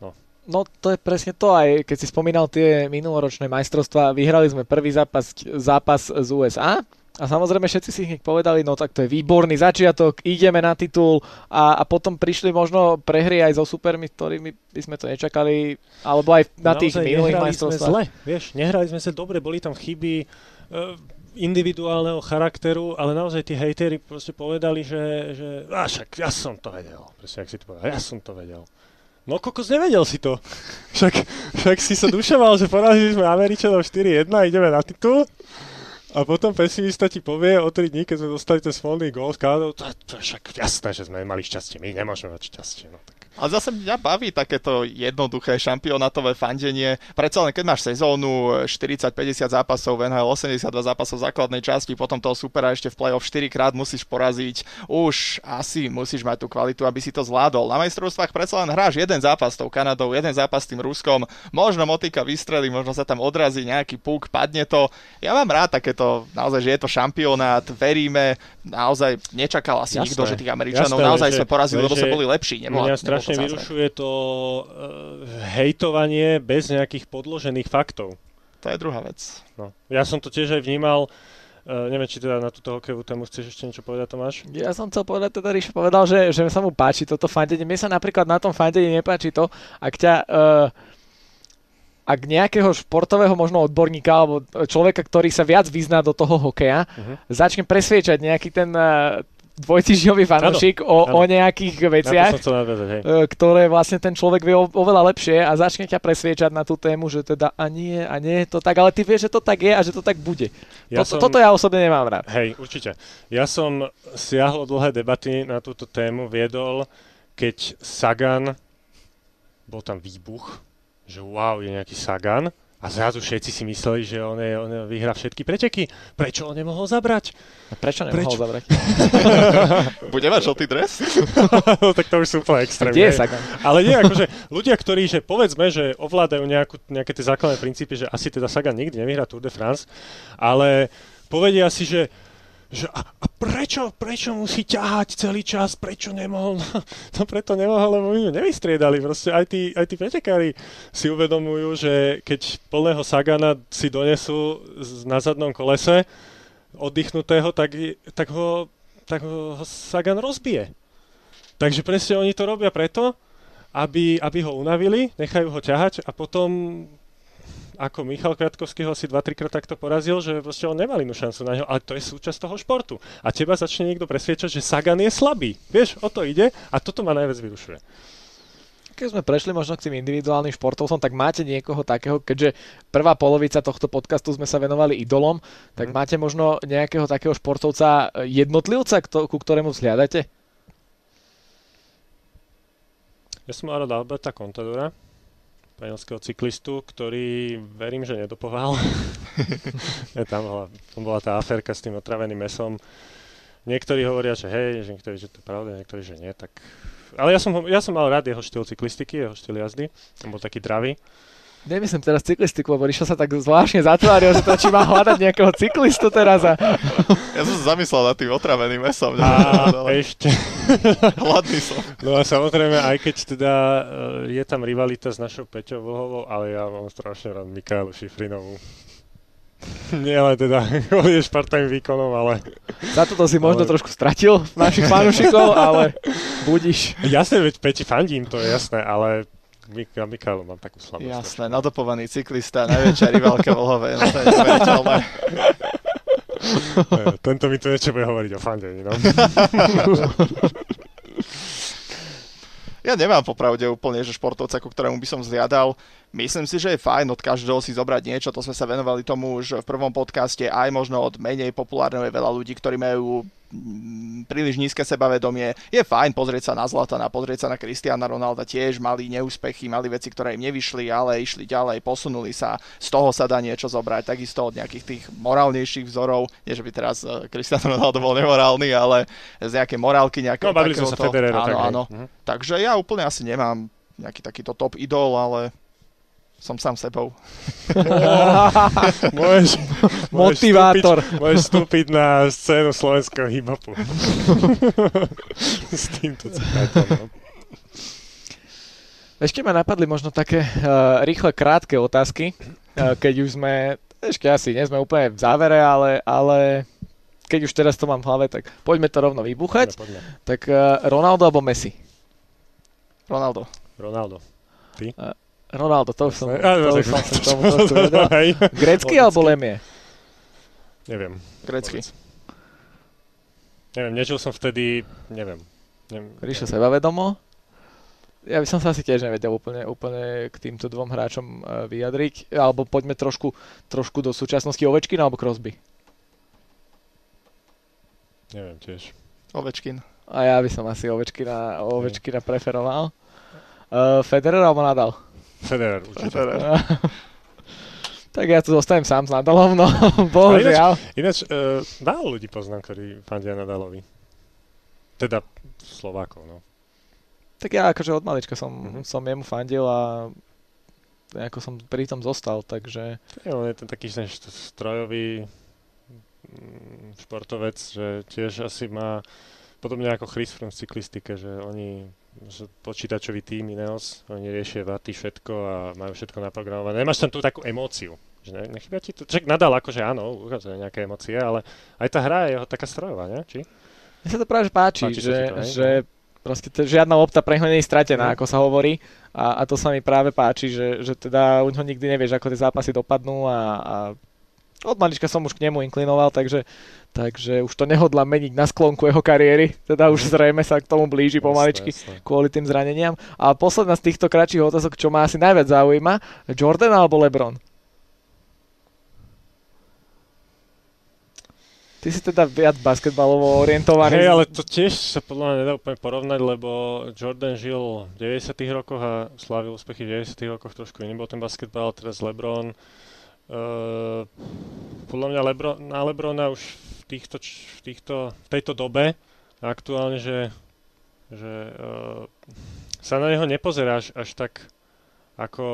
No. no to je presne to aj, keď si spomínal tie minuloročné majstrovstvá, vyhrali sme prvý zápas, zápas z USA a samozrejme všetci si hneď povedali, no tak to je výborný začiatok, ideme na titul a, a potom prišli možno prehry aj so supermi, ktorými by sme to nečakali, alebo aj na Naozaj, tých minulých majstrovstvách. Zle, vieš, nehrali sme sa dobre, boli tam chyby, uh, individuálneho charakteru, ale naozaj tí hejteri proste povedali, že, že a však ja som to vedel. Presne, ak si to povedal, ja som to vedel. No kokos, nevedel si to. Však, však si sa dušoval, že porazili sme Američanov 4-1 a ideme na titul. A potom pesimista ti povie o 3 dní, keď sme dostali ten smolný gól s Kanadou, to, to však jasné, že sme mali šťastie, my nemôžeme mať šťastie. No. A zase mňa baví takéto jednoduché šampionátové fandenie. Predsa len keď máš sezónu 40-50 zápasov v NHL, 82 zápasov základnej časti, potom toho supera ešte v play-off 4 krát musíš poraziť, už asi musíš mať tú kvalitu, aby si to zvládol. Na majstrovstvách predsa len hráš jeden zápas s tou Kanadou, jeden zápas s tým Ruskom, možno motika vystrelí, možno sa tam odrazí nejaký puk, padne to. Ja mám rád takéto, naozaj, že je to šampionát, veríme, naozaj nečakal asi jasné, nikto, že tých Američanov jasné, naozaj že, sme porazili, lebo sme boli lepší. Nebola, strašne vyrušuje to uh, hejtovanie bez nejakých podložených faktov. To je druhá vec. No. Ja som to tiež aj vnímal, Uh, neviem, či teda na túto hokejovú tému chceš ešte niečo povedať, Tomáš? Ja som chcel povedať, teda Ríš povedal, že, že sa mu páči toto fandenie. Mne sa napríklad na tom fandení nepáči to, ak ťa... Uh, ak nejakého športového možno odborníka alebo človeka, ktorý sa viac vyzná do toho hokeja, uh-huh. začne presviečať nejaký ten uh, dvojtyžňový fanúšik o, o nejakých veciach, nadväzať, hej. E, ktoré vlastne ten človek vie o, oveľa lepšie a začne ťa presviečať na tú tému, že teda a nie, a nie je to tak, ale ty vieš, že to tak je a že to tak bude. Ja toto, som, toto ja osobne nemám rád. Hej, určite. Ja som siahlo dlhé debaty na túto tému viedol, keď Sagan, bol tam výbuch, že wow, je nejaký Sagan, A zrazu všetci si mysleli, že on, je, on vyhrá všetky preteky. Prečo on nemohol zabrať? A prečo nemohol Prečo? zabrať? Bude mať žltý dres? no, tak to už sú úplne extrémne. Kde je Sagan? Ale nie, akože ľudia, ktorí, že povedzme, že ovládajú nejakú, nejaké tie základné princípy, že asi teda Sagan nikdy nevyhrá Tour de France, ale povedia si, že že a, a prečo, prečo musí ťahať celý čas, prečo nemohol, no, preto nemohol, lebo my ju nevystriedali, proste aj tí, aj tí pretekári si uvedomujú, že keď plného Sagana si donesú na zadnom kolese oddychnutého, tak, tak, ho, tak ho Sagan rozbije. Takže presne oni to robia preto, aby, aby ho unavili, nechajú ho ťahať a potom ako Michal Kviatkovský ho asi 2-3 krát takto porazil, že proste on nemal inú šancu na ňo, ale to je súčasť toho športu. A teba začne niekto presviečať, že Sagan je slabý. Vieš, o to ide a toto ma najviac vyrušuje. Keď sme prešli možno k tým individuálnym športovcom, tak máte niekoho takého, keďže prvá polovica tohto podcastu sme sa venovali idolom, tak Mhm. máte možno nejakého takého športovca jednotlivca, kto, ku ktorému vzhľadate? Ja som mal rád Alberta Contadora, španielského cyklistu, ktorý verím, že nedopoval. tam bola, tam bola tá aférka s tým otraveným mesom. Niektorí hovoria, že hej, že niektorí, že to je pravda, niektorí, že nie, tak... Ale ja som, ja som mal rád jeho štýl cyklistiky, jeho štýl jazdy. On bol taký dravý. Nemyslím teraz cyklistiku, lebo Ríšo sa tak zvláštne zatváril, že to či má hľadať nejakého cyklistu teraz a Ja som sa zamyslel nad tým otraveným mesom. A ale ešte... hladný som. No a samozrejme, aj keď teda eh, je tam rivalita s našou Peťou Vlhovou, ale ja mám strašne rád Mikaelu Šifrinovú. Nie len teda kvôli špartným výkonom, ale za toto si možno Ale- trošku stratil našich fanúšikov, ale budiš. jasne, veď Peti fandím, to je jasné, ale Mik- Mikaelu mám takú slabosť. Jasné, nadopovaný cyklista, najväčšia rivalka Vlhovej, no to je neuveriteľné. Eh, Tento mi tu niečo bude hovoriť o fandení, no. Ja nemám popravde úplne, že športovca, ku ktorému by som zliadal. Myslím si, že je fajn od každého si zobrať niečo, to sme sa venovali tomu už v prvom podcaste, aj možno od menej populárneho je veľa ľudí, ktorí majú mm, príliš nízke sebavedomie. Je fajn pozrieť sa na Zlatana, pozrieť sa na Cristiana Ronalda, tiež mali neúspechy, mali veci, ktoré im nevyšli, ale išli ďalej, posunuli sa, z toho sa dá niečo zobrať, takisto od nejakých tých morálnejších vzorov, nie že by teraz eh, Cristiano Ronaldo bol nemorálny, ale z nejakej morálky nejakého No, bavili sme sa Federera, áno, tak áno. Mhm. Takže ja úplne asi nemám nejaký takýto top idol, ale som sám sebou. Môžeš, môžeš Motivátor. Vstúpiť, môžeš vstúpiť na scénu slovenského hip-hopu. S týmto citátom. No. Ešte ma napadli možno také uh, rýchle, krátke otázky, uh, keď už sme, ešte asi nie sme úplne v závere, ale, ale keď už teraz to mám v hlave, tak poďme to rovno vybuchať. Poďme, poďme. Tak uh, Ronaldo alebo Messi? Ronaldo. Ronaldo. Ronaldo, to už som, to už som tomu vedel. Logicky. alebo Lemie? Neviem. Grecký. Povedz. Neviem, nežil som vtedy, neviem. neviem. Ríšo sebavedomo? Ja by som sa asi tiež nevedel úplne, úplne k týmto dvom hráčom eh, vyjadriť. Alebo poďme trošku, trošku do súčasnosti Ovečkin alebo Crosby. Neviem tiež. Ovečkin. A ja by som asi Ovečkina, Ovečkina preferoval. Uh, Federer alebo Nadal? Federer určite. Federer. tak ja tu zostanem sám s Nadalom, no bohužiaľ. Ináč, uh, málo ľudí poznám, ktorí fandia Nadalovi. Teda Slovákov, no. Tak ja akože od malička som, Mhm. som jemu fandil a nejako som pri tom zostal, takže Je, on je ten taký ten strojový mm, športovec, že tiež asi má podobne ako Chris Froome v cyklistike, že oni počítačový tým Ineos, oni riešia vaty všetko a majú všetko naprogramované. Nemáš tam tú takú emóciu. Že ne, nechybia ti to? Čak nadal akože áno, ukazuje nejaké emócie, ale aj tá hra je jeho taká strojová, nie? Či? mne sa to práve páči, Páči že, to, že proste to, žiadna lopta pre ňo nie je stratená, Mhm. ako sa hovorí a, a to sa mi práve páči, že, že teda u ňoho nikdy nevieš, ako tie zápasy dopadnú a, a od malička som už k nemu inklinoval, takže, takže už to nehodlám meniť na sklonku jeho kariéry, teda už zrejme sa k tomu blíži pomaličky kvôli tým zraneniam. A posledná z týchto kratších otázok, čo ma asi najviac zaujíma, Jordan alebo LeBron? Ty Ty si teda viac basketbalovo orientovaný. Hej, ale to tiež sa podľa mňa nedá úplne porovnať, lebo Jordan žil v 90 rokoch a slávil úspechy v 90 rokoch, trošku iný bol ten basketbal, teraz LeBron. Uh, podľa mňa Lebron, na Lebrona už v, týchto, v, týchto, v tejto dobe aktuálne, že, že uh, sa na neho nepozeráš až tak ako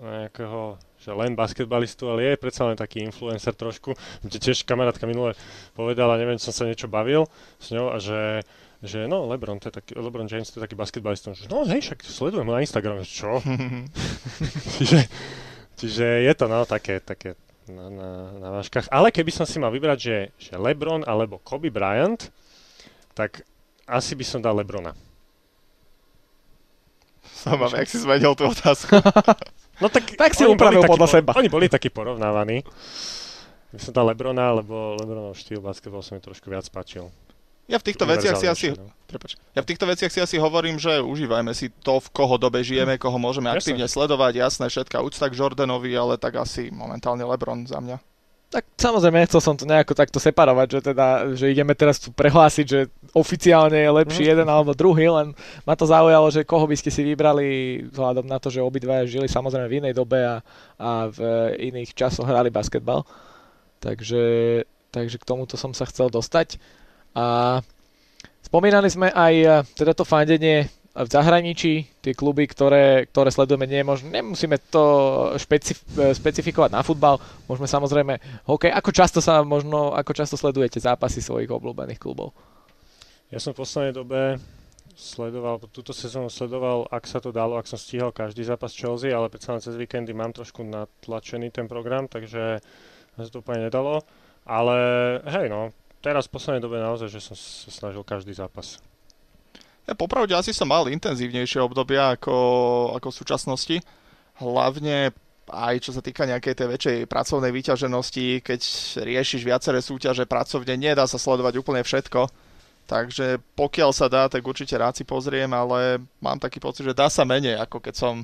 nejakého že len basketbalistu, ale je predsa len taký influencer trošku. Tiež kamarátka minule povedala, neviem, som sa niečo bavil s ňou a že že no, LeBron, to je taký, LeBron James to je taký basketbalista. Že, no hej, však sledujem na Instagram. Čo? čiže, čiže je to no také, také na, na, na váškach. Ale keby som si mal vybrať, že, že LeBron alebo Kobe Bryant, tak asi by som dal LeBrona. Som jak si zmenil tú otázku. No tak, tak si upravil podľa po, seba. Oni boli takí porovnávaní. My som dal Lebrona, lebo Lebronov štýl basketbal sa mi trošku viac páčil. Ja v týchto veciach si asi... No. Prepač, ja v týchto veciach si asi hovorím, že užívajme si to, v koho dobe žijeme, koho môžeme aktívne sledovať, jasné, všetká úcta k Jordanovi, ale tak asi momentálne Lebron za mňa. Tak samozrejme, nechcel som to nejako takto separovať, že teda, že ideme teraz tu prehlásiť, že oficiálne je lepší mm. jeden alebo druhý, len ma to zaujalo, že koho by ste si vybrali vzhľadom na to, že obidvaja žili samozrejme v inej dobe a, a v iných časoch hrali basketbal. Takže, takže k tomuto som sa chcel dostať. A spomínali sme aj teda to fandenie v zahraničí, tie kluby, ktoré, ktoré sledujeme, nie možno, nemusíme to špecif- specifikovať na futbal, môžeme samozrejme hokej. Ako často sa možno, ako často sledujete zápasy svojich obľúbených klubov? Ja som v poslednej dobe sledoval, túto sezónu sledoval, ak sa to dalo, ak som stíhal každý zápas Chelsea, ale predsa len cez víkendy mám trošku natlačený ten program, takže sa to úplne nedalo. Ale hej no, teraz v poslednej dobe naozaj, že som sa snažil každý zápas. Ja popravde asi som mal intenzívnejšie obdobia ako, ako v súčasnosti. Hlavne aj čo sa týka nejakej tej väčšej pracovnej výťaženosti, keď riešiš viaceré súťaže pracovne, nedá sa sledovať úplne všetko. Takže pokiaľ sa dá, tak určite rád si pozriem, ale mám taký pocit, že dá sa menej, ako keď som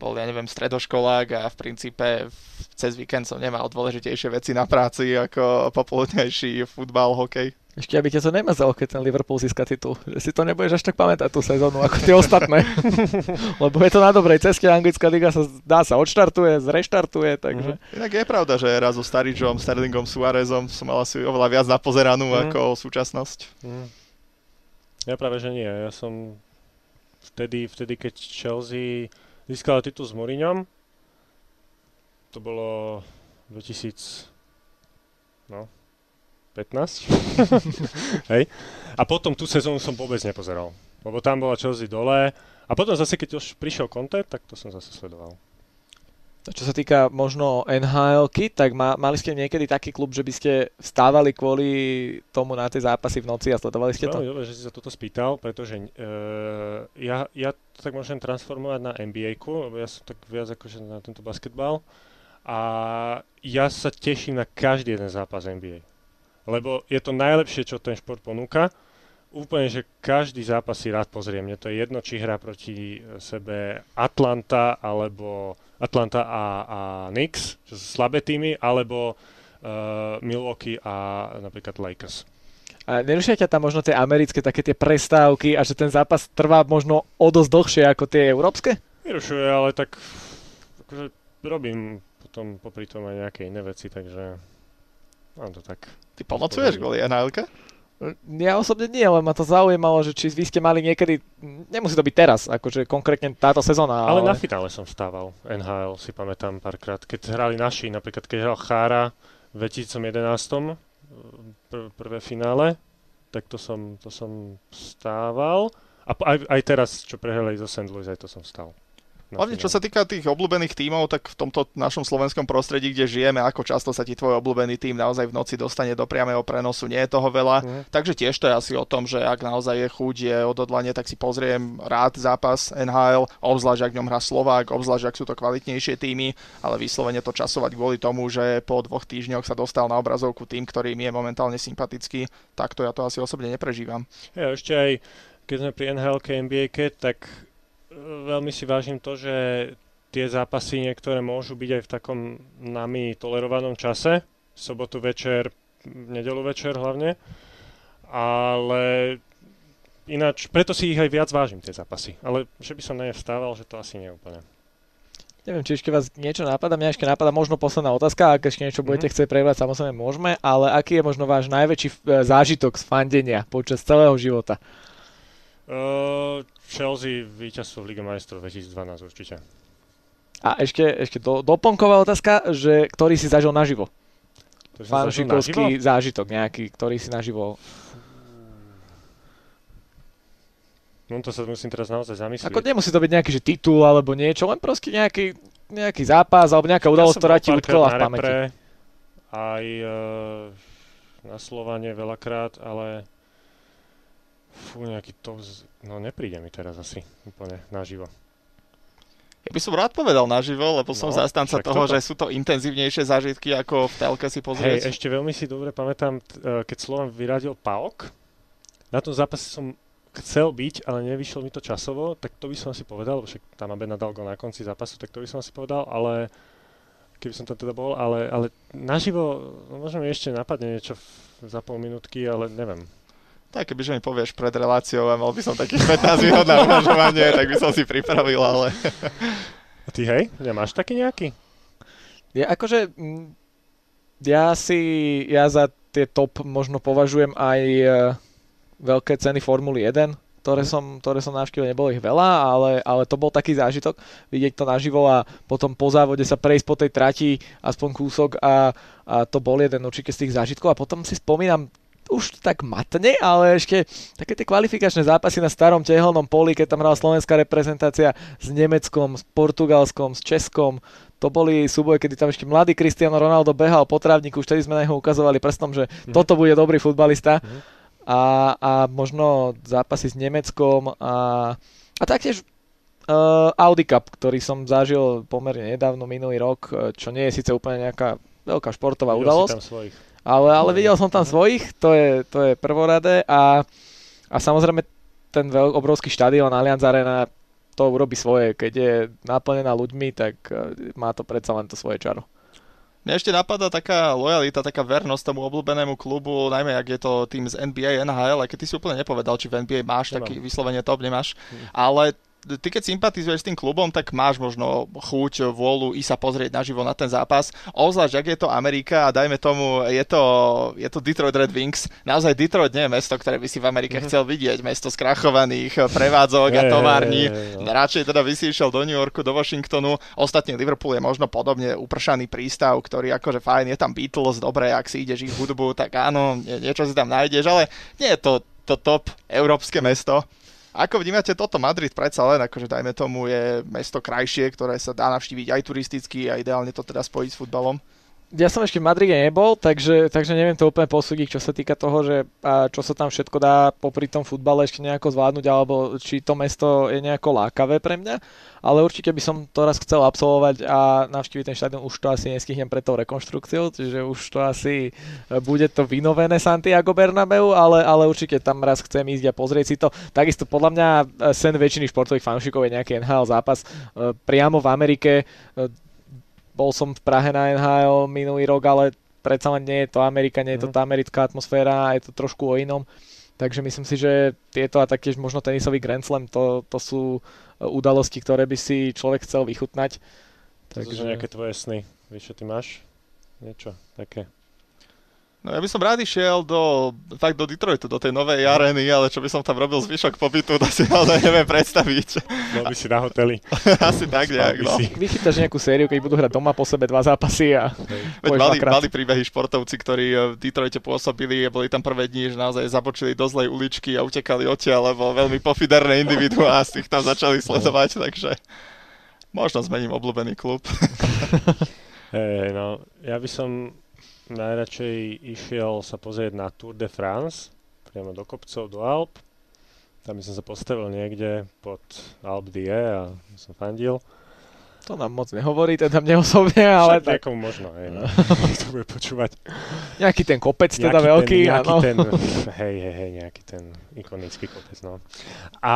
bol, ja neviem, stredoškolák a v princípe cez víkend som nemal dôležitejšie veci na práci ako popoludnejší futbal, hokej. Ešte aby ťa to nemazalo, keď ten Liverpool získa titul. Že si to nebudeš až tak pamätať tú sezónu, ako tie ostatné. Lebo je to na dobrej ceste, anglická liga sa dá sa odštartuje, zreštartuje, takže... Mm. Inak je pravda, že raz so Staridžom, Sterlingom, Suárezom som mal asi oveľa viac napozeranú mm. ako súčasnosť. Mm. Ja práve, že nie. Ja som vtedy, vtedy keď Chelsea získala titul s Mourinhom, to bolo 2000... No, 15. Hej. A potom tú sezónu som vôbec nepozeral. Lebo tam bola Chelsea dole. A potom zase, keď už prišiel Conte, tak to som zase sledoval. Čo sa týka možno nhl tak ma, mali ste niekedy taký klub, že by ste vstávali kvôli tomu na tie zápasy v noci a sledovali ste to? Dobre, že si sa toto spýtal, pretože uh, ja, ja to tak môžem transformovať na NBA-ku, lebo ja som tak viac akože na tento basketbal. A ja sa teším na každý jeden zápas NBA lebo je to najlepšie, čo ten šport ponúka. Úplne, že každý zápas si rád pozriem. Mne to je jedno, či hrá proti sebe Atlanta, alebo Atlanta a, a Knicks, čo sú slabé týmy, alebo uh, Milwaukee a napríklad Lakers. A nerušia ťa tam možno tie americké také tie prestávky a že ten zápas trvá možno o dosť dlhšie ako tie európske? Nerušuje, ale tak akože robím potom popri tom aj nejaké iné veci, takže mám to tak Ty pomocuješ kvôli nhl ja osobne nie, ale ma to zaujímalo, že či vy ste mali niekedy, nemusí to byť teraz, akože konkrétne táto sezóna. Ale, ale na finále som stával, NHL si pamätám párkrát, keď hrali naši, napríklad keď hral Chára v 2011, pr- prvé finále, tak to som, to som stával. A aj, aj teraz, čo prehrali zo St. Louis, aj to som stal. Hlavne čo sa týka tých obľúbených tímov, tak v tomto našom slovenskom prostredí, kde žijeme, ako často sa ti tvoj obľúbený tým naozaj v noci dostane do priamého prenosu, nie je toho veľa. Mm. Takže tiež to je asi o tom, že ak naozaj je chuť, je odhodlanie, tak si pozriem rád zápas NHL, obzvlášť ak v ňom hrá Slovák, obzvlášť ak sú to kvalitnejšie týmy, ale vyslovene to časovať kvôli tomu, že po dvoch týždňoch sa dostal na obrazovku tým, ktorý mi je momentálne sympatický, tak to ja to asi osobne neprežívam. Ja ešte aj keď sme pri NHL NBA, tak veľmi si vážim to, že tie zápasy niektoré môžu byť aj v takom nami tolerovanom čase. Sobotu večer v nedelu večer hlavne. Ale ináč, preto si ich aj viac vážim, tie zápasy. Ale že by som nevstával, že to asi nie je úplne. Neviem, či ešte vás niečo napadá. Mňa ešte napadá možno posledná otázka, ak ešte niečo budete mm-hmm. chcieť prebrať, samozrejme môžeme, ale aký je možno váš najväčší e, zážitok z fandenia počas celého života? Uh, Chelsea víťazstvo v Lige majstrov 2012 určite. A ešte, ešte do, doplnková otázka, že ktorý si zažil naživo? Fanšikovský zážitok nejaký, ktorý si naživo No to sa musím teraz naozaj zamyslieť. Ako nemusí to byť nejaký že titul alebo niečo, len proste nejaký, nejaký zápas alebo nejaká udalosť, ktorá ti utkala v pamäti. Aj uh, na Slovane veľakrát, ale fú, nejaký to, no nepríde mi teraz asi úplne naživo. Ja by som rád povedal naživo, lebo no, som zastanca toho, toto. že sú to intenzívnejšie zážitky, ako v telke si pozrieť. Hej, ešte veľmi si dobre pamätám, e, keď Slovan vyradil PAOK, na tom zápase som chcel byť, ale nevyšlo mi to časovo, tak to by som si povedal, lebo však tam Abena dal go na konci zápasu, tak to by som si povedal, ale keby som tam teda bol, ale, ale naživo, no možno mi ešte napadne niečo za pol minútky, ale neviem. Tak kebyže mi povieš pred reláciou a mal by som takých 15 minút na uvažovanie, tak by som si pripravil, ale... A ty hej, nemáš taký nejaký? Ja akože, ja si, ja za tie top možno považujem aj veľké ceny Formuly 1, ktoré som, ktoré som navštívil, nebolo ich veľa, ale, ale to bol taký zážitok, vidieť to naživo a potom po závode sa prejsť po tej trati aspoň kúsok a, a to bol jeden určite z tých zážitkov. A potom si spomínam, už tak matne, ale ešte také tie kvalifikačné zápasy na starom tehelnom poli, keď tam hrala slovenská reprezentácia s Nemeckom, s Portugalskom, s Českom, to boli súboje, kedy tam ešte mladý Cristiano Ronaldo behal po trávniku, už vtedy sme na neho ukazovali prstom, že mm. toto bude dobrý futbalista. Mm a, a možno zápasy s Nemeckom a, a taktiež uh, Audi Cup, ktorý som zažil pomerne nedávno, minulý rok, e, čo nie je síce úplne nejaká veľká športová udalosť. Ale, ale videl som tam svojich, to je, to je prvoradé a, a samozrejme ten veľ, obrovský štadión Allianz Arena to urobí svoje, keď je naplnená ľuďmi, tak uh, má to predsa len to svoje čaro. Mňa ešte napadá taká lojalita, taká vernosť tomu obľúbenému klubu, najmä ak je to tým z NBA, NHL, aj keď ty si úplne nepovedal, či v NBA máš Nemám. taký vyslovene top, nemáš, hm. ale ty keď sympatizuješ s tým klubom, tak máš možno chuť, vôľu i sa pozrieť naživo na ten zápas. Ozvlášť, ak je to Amerika a dajme tomu, je to, je to Detroit Red Wings. Naozaj Detroit nie je mesto, ktoré by si v Amerike mm-hmm. chcel vidieť. Mesto skrachovaných prevádzok a tovární. Radšej teda by si išiel do New Yorku, do Washingtonu. Ostatne Liverpool je možno podobne upršaný prístav, ktorý akože fajn, je tam Beatles, dobre, ak si ideš ich hudbu, tak áno, niečo si tam nájdeš, ale nie je to to top európske mesto. Ako vnímate toto? Madrid predsa len, akože dajme tomu, je mesto krajšie, ktoré sa dá navštíviť aj turisticky a ideálne to teda spojiť s futbalom ja som ešte v Madride nebol, takže, takže neviem to úplne posúdiť, čo sa týka toho, že a čo sa tam všetko dá popri tom futbale ešte nejako zvládnuť, alebo či to mesto je nejako lákavé pre mňa. Ale určite by som to raz chcel absolvovať a navštíviť ten štadión. Už to asi neskýhnem pred tou rekonštrukciou, čiže už to asi e, bude to vynovené Santiago Bernabeu, ale, ale určite tam raz chcem ísť a pozrieť si to. Takisto podľa mňa e, sen väčšiny športových fanúšikov je nejaký NHL zápas e, priamo v Amerike bol som v Prahe na NHL minulý rok, ale predsa len nie je to Amerika, nie je to mhm. tá americká atmosféra, je to trošku o inom. Takže myslím si, že tieto a taktiež možno tenisový Grand Slam, to, to sú e, udalosti, ktoré by si človek chcel vychutnať. Takže... To sú nejaké tvoje sny. Vieš, čo ty máš? Niečo také. No ja by som rád išiel do, tak do Detroitu, do tej novej arény, ale čo by som tam robil zvyšok pobytu, to si naozaj neviem predstaviť. Bol by si na hoteli. Asi tak nejak, no. Vychytáš nejakú sériu, keď budú hrať doma po sebe dva zápasy a Veď mali, mali príbehy športovci, ktorí v Detroite pôsobili a boli tam prvé dni, že naozaj zabočili do zlej uličky a utekali odtiaľ, lebo veľmi pofiderné individuá z tých tam začali sledovať, takže možno zmením obľúbený klub. Hej, no, ja by som najradšej išiel sa pozrieť na Tour de France, priamo do kopcov, do Alp. Tam som sa postavil niekde pod Alp Die a som fandil. To nám moc nehovorí, teda mne osobne, ale tak... niekomu možno, hej, no. to bude počúvať. Nejaký ten kopec teda nejaký veľký, ten, nejaký áno. ten, hej, hej, hej, nejaký ten ikonický kopec, no. A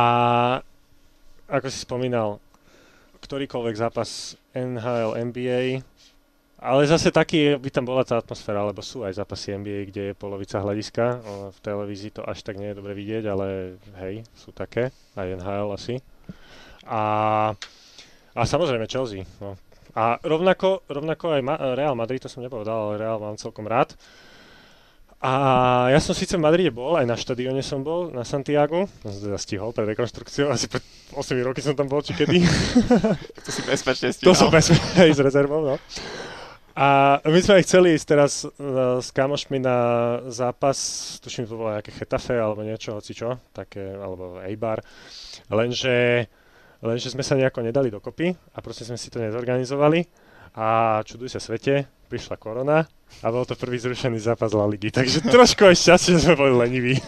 ako si spomínal, ktorýkoľvek zápas NHL, NBA, Ale zase taký by tam bola tá atmosféra, lebo sú aj zápasy NBA, kde je polovica hľadiska. V televízii to až tak nie je dobre vidieť, ale hej, sú také. Aj NHL asi. A, a samozrejme Chelsea. No. A rovnako, rovnako aj Ma- Real Madrid, to som nepovedal, ale Real mám celkom rád. A ja som síce v Madride bol, aj na štadióne som bol, na Santiago. Som sa teda stihol pred rekonštrukciou, asi pred 8 roky som tam bol, či kedy. to si bezpečne stihol. To som bezpečne s rezervou, no. A my sme aj chceli ísť teraz uh, s kamošmi na zápas, tuším, to bolo nejaké Chetafe alebo niečo, hoci čo, také, alebo Eibar, lenže, lenže sme sa nejako nedali dokopy a proste sme si to nezorganizovali. A čuduj sa svete, prišla korona a bol to prvý zrušený zápas La Ligy, takže trošku aj šťastie, že sme boli leniví.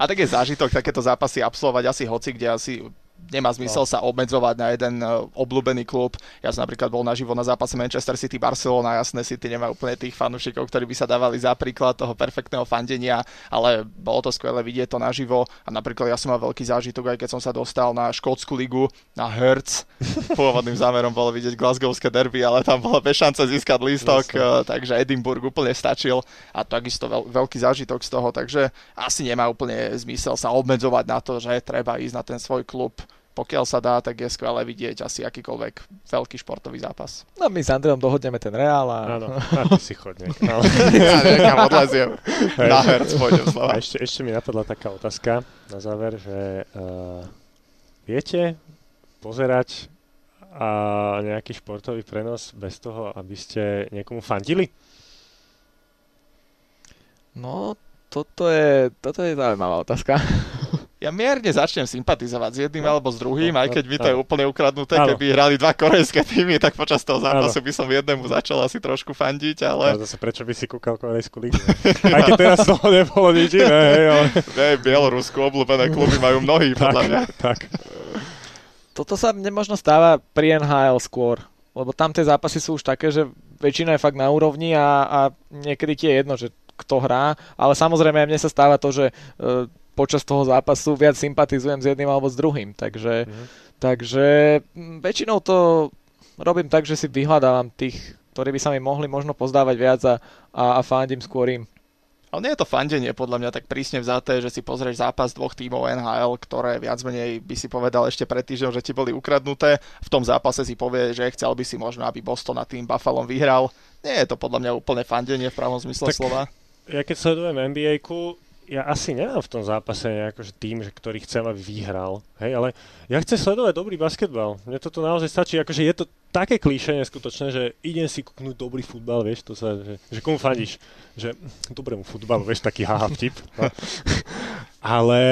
A tak je zážitok takéto zápasy absolvovať asi hoci, kde asi nemá zmysel no. sa obmedzovať na jeden uh, obľúbený klub. Ja som napríklad bol naživo na zápase Manchester City Barcelona, jasné City nemá úplne tých fanúšikov, ktorí by sa dávali za príklad toho perfektného fandenia, ale bolo to skvelé vidieť to naživo a napríklad ja som mal veľký zážitok, aj keď som sa dostal na škótsku ligu, na Hertz. Pôvodným zámerom bolo vidieť Glasgowské derby, ale tam bola bez šance získať lístok, uh, takže Edinburgh úplne stačil a takisto veľ, veľký zážitok z toho, takže asi nemá úplne zmysel sa obmedzovať na to, že treba ísť na ten svoj klub pokiaľ sa dá, tak je skvelé vidieť asi akýkoľvek veľký športový zápas. No my s Andreom dohodneme ten Reál a... Áno, a ty si chodne. Ale... ja niekam odleziem. Na herc pôjdem A ešte, ešte mi napadla taká otázka na záver, že uh, viete pozerať a nejaký športový prenos bez toho, aby ste niekomu fandili? No, toto je, toto je zaujímavá otázka ja mierne začnem sympatizovať s jedným no, alebo s druhým, aj keď mi to je úplne ukradnuté, áno. keby hrali dva korejské týmy, tak počas toho zápasu by som jednému začal asi trošku fandiť, ale... No, zase prečo by si kúkal korejskú ligu? aj keď teraz toho nebolo nič iné, hej, ale... Ne, Bielorusku obľúbené kluby majú mnohí, podľa mňa. Tak. Toto sa nemožno stáva pri NHL skôr, lebo tam tie zápasy sú už také, že väčšina je fakt na úrovni a, a niekedy ti je jedno, že kto hrá, ale samozrejme mne sa stáva to, že uh, počas toho zápasu viac sympatizujem s jedným alebo s druhým. Takže, mm-hmm. takže väčšinou to robím tak, že si vyhľadávam tých, ktorí by sa mi mohli možno pozdávať viac a, a, a fandím skôr im. Ale nie je to fandenie podľa mňa tak prísne vzaté, že si pozrieš zápas dvoch tímov NHL, ktoré viac menej by si povedal ešte pred týždňom, že ti boli ukradnuté. V tom zápase si povie, že chcel by si možno, aby Boston na tým Buffalo vyhral. Nie je to podľa mňa úplne fandenie v pravom zmysle tak slova. Ja keď sledujem nba ja asi nemám v tom zápase nejako, že tým, že ktorý chcem, aby vyhral. Hej, ale ja chcem sledovať dobrý basketbal. Mne toto naozaj stačí, akože je to také klíše neskutočné, že idem si kúknúť dobrý futbal, vieš, to sa, že, že komu fandíš? Že dobrému futbalu, vieš, taký haha vtip. No. ale,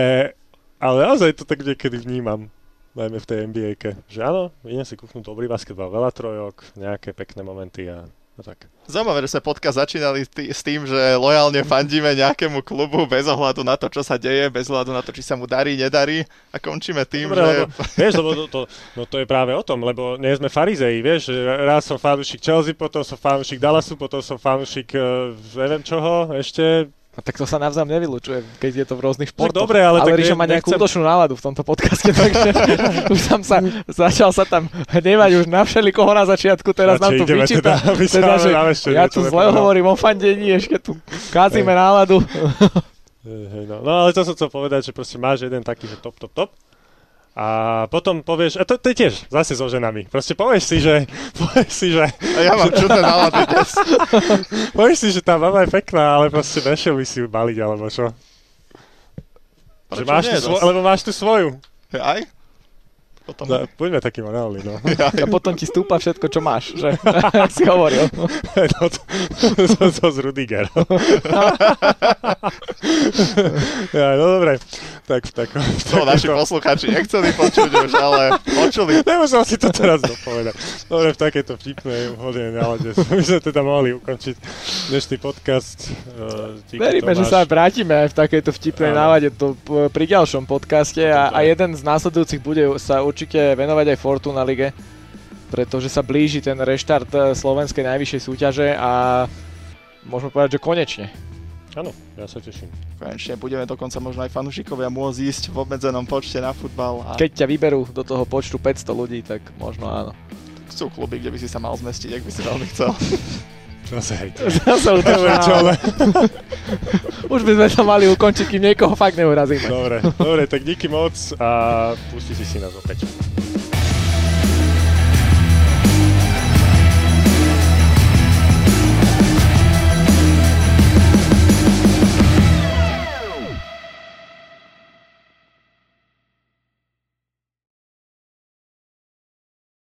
ale naozaj to tak niekedy vnímam najmä v tej nba že áno, idem si kúknúť dobrý basketbal, veľa trojok, nejaké pekné momenty a tak. Zaujímavé, že sme podcast začínali tý, s tým, že lojálne fandíme nejakému klubu bez ohľadu na to, čo sa deje, bez ohľadu na to, či sa mu darí, nedarí a končíme tým, Dobre, že... Lebo, vieš, lebo to, to, no to je práve o tom, lebo nie sme farizei, vieš, raz som fanúšik Chelsea, potom som fanúšik Dallasu, potom som fanúšik uh, neviem čoho, ešte a tak to sa navzájom nevylučuje, keď je to v rôznych športoch. No dobre, ale, ale tak Ríša má nejakú nechcem... útočnú náladu v tomto podcaste, takže už som sa, začal sa tam hnevať už na koho na začiatku, teraz nám tu vyčíta. Teda, teda, že ja tu zle hovorím o fandení, ešte tu kázime náladu. no, no ale to som chcel povedať, že proste máš jeden taký, že top, top, top a potom povieš, a to, to je tiež zase so ženami. Proste povieš si, že... Povieš si, že... A ja mám čudné nálady dnes. povieš si, že tá baba je pekná, ale proste nešiel by si ju baliť, alebo čo. Prečo že máš nie, tu svo- lebo máš tu svoju. Aj? Potom... No, buďme taký morálni, no. Ja, a potom ti stúpa všetko, čo máš, že? Si hovoril. no, to, to, to z Rudiger. ja, no dobre. Tak, tak, to naši poslucháči nechceli počuť už, ale počuli. Nemusel si to teraz dopovedať. Dobre, v takejto vtipnej hodine nálade my sme teda mohli ukončiť dnešný podcast. Uh, Veríme, že sa vrátime aj v takejto vtipnej nálade to pri ďalšom podcaste a, a jeden z následujúcich bude sa určite určite venovať aj Fortuna Lige, pretože sa blíži ten reštart eh, slovenskej najvyššej súťaže a môžeme povedať, že konečne. Áno, ja sa teším. Konečne budeme dokonca možno aj fanúšikovia môcť ísť v obmedzenom počte na futbal. A... Keď ťa vyberú do toho počtu 500 ľudí, tak možno áno. sú kluby, kde by si sa mal zmestiť, ak by si veľmi chcel. Zase hej. Zase utrčal. Už by sme to mali ukončiť, kým niekoho fakt neurazíme. Dobre, dobre, tak díky moc a pusti si si nás opäť.